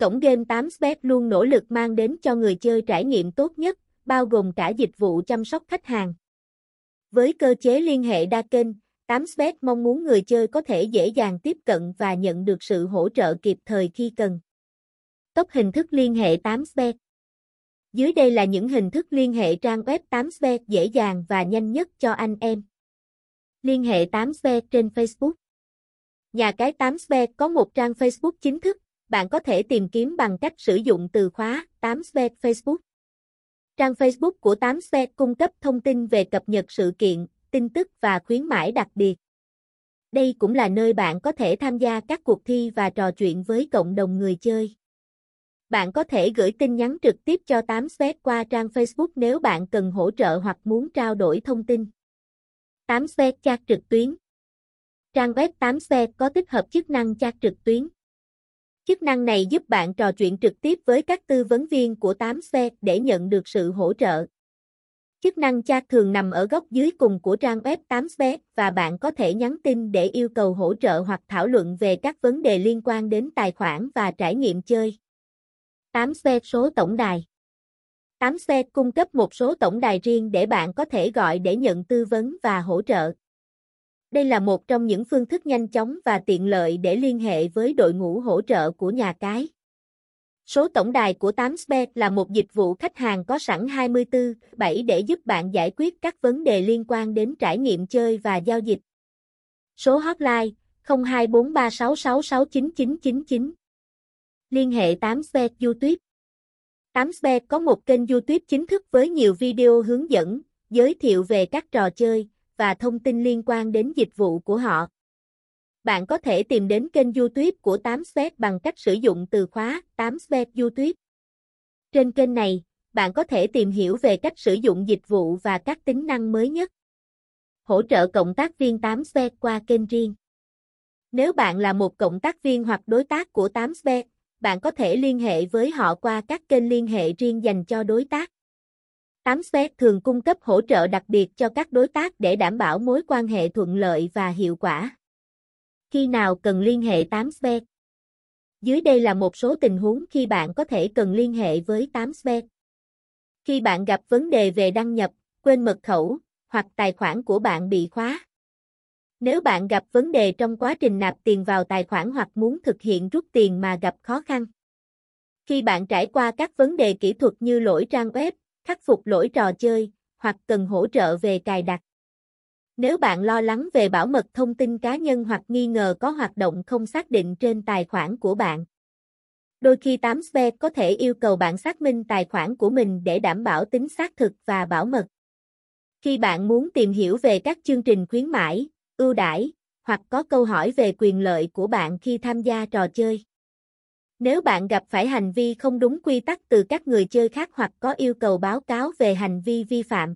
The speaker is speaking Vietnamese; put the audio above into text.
Cổng game 8 Spec luôn nỗ lực mang đến cho người chơi trải nghiệm tốt nhất, bao gồm cả dịch vụ chăm sóc khách hàng. Với cơ chế liên hệ đa kênh, 8 Spec mong muốn người chơi có thể dễ dàng tiếp cận và nhận được sự hỗ trợ kịp thời khi cần. Tốc hình thức liên hệ 8 Spec Dưới đây là những hình thức liên hệ trang web 8 Spec dễ dàng và nhanh nhất cho anh em. Liên hệ 8 Spec trên Facebook Nhà cái 8 Spec có một trang Facebook chính thức, bạn có thể tìm kiếm bằng cách sử dụng từ khóa 8sbet Facebook. Trang Facebook của 8sbet cung cấp thông tin về cập nhật sự kiện, tin tức và khuyến mãi đặc biệt. Đây cũng là nơi bạn có thể tham gia các cuộc thi và trò chuyện với cộng đồng người chơi. Bạn có thể gửi tin nhắn trực tiếp cho 8sbet qua trang Facebook nếu bạn cần hỗ trợ hoặc muốn trao đổi thông tin. 8sbet chat trực tuyến Trang web 8sbet có tích hợp chức năng chat trực tuyến. Chức năng này giúp bạn trò chuyện trực tiếp với các tư vấn viên của 8 xe để nhận được sự hỗ trợ. Chức năng chat thường nằm ở góc dưới cùng của trang web 8 xe và bạn có thể nhắn tin để yêu cầu hỗ trợ hoặc thảo luận về các vấn đề liên quan đến tài khoản và trải nghiệm chơi. 8 xe số tổng đài 8 xe cung cấp một số tổng đài riêng để bạn có thể gọi để nhận tư vấn và hỗ trợ. Đây là một trong những phương thức nhanh chóng và tiện lợi để liên hệ với đội ngũ hỗ trợ của nhà cái. Số tổng đài của 8sbet là một dịch vụ khách hàng có sẵn 24/7 để giúp bạn giải quyết các vấn đề liên quan đến trải nghiệm chơi và giao dịch. Số hotline 0243666999. Liên hệ 8sbet YouTube 8sbet có một kênh YouTube chính thức với nhiều video hướng dẫn, giới thiệu về các trò chơi, và thông tin liên quan đến dịch vụ của họ. Bạn có thể tìm đến kênh YouTube của 8sbet bằng cách sử dụng từ khóa 8sbet YouTube. Trên kênh này, bạn có thể tìm hiểu về cách sử dụng dịch vụ và các tính năng mới nhất. Hỗ trợ cộng tác viên 8sbet qua kênh riêng. Nếu bạn là một cộng tác viên hoặc đối tác của 8sbet, bạn có thể liên hệ với họ qua các kênh liên hệ riêng dành cho đối tác. 8spec thường cung cấp hỗ trợ đặc biệt cho các đối tác để đảm bảo mối quan hệ thuận lợi và hiệu quả. Khi nào cần liên hệ 8spec? Dưới đây là một số tình huống khi bạn có thể cần liên hệ với 8spec. Khi bạn gặp vấn đề về đăng nhập, quên mật khẩu, hoặc tài khoản của bạn bị khóa. Nếu bạn gặp vấn đề trong quá trình nạp tiền vào tài khoản hoặc muốn thực hiện rút tiền mà gặp khó khăn. Khi bạn trải qua các vấn đề kỹ thuật như lỗi trang web, khắc phục lỗi trò chơi, hoặc cần hỗ trợ về cài đặt. Nếu bạn lo lắng về bảo mật thông tin cá nhân hoặc nghi ngờ có hoạt động không xác định trên tài khoản của bạn. Đôi khi 8spe có thể yêu cầu bạn xác minh tài khoản của mình để đảm bảo tính xác thực và bảo mật. Khi bạn muốn tìm hiểu về các chương trình khuyến mãi, ưu đãi, hoặc có câu hỏi về quyền lợi của bạn khi tham gia trò chơi. Nếu bạn gặp phải hành vi không đúng quy tắc từ các người chơi khác hoặc có yêu cầu báo cáo về hành vi vi phạm,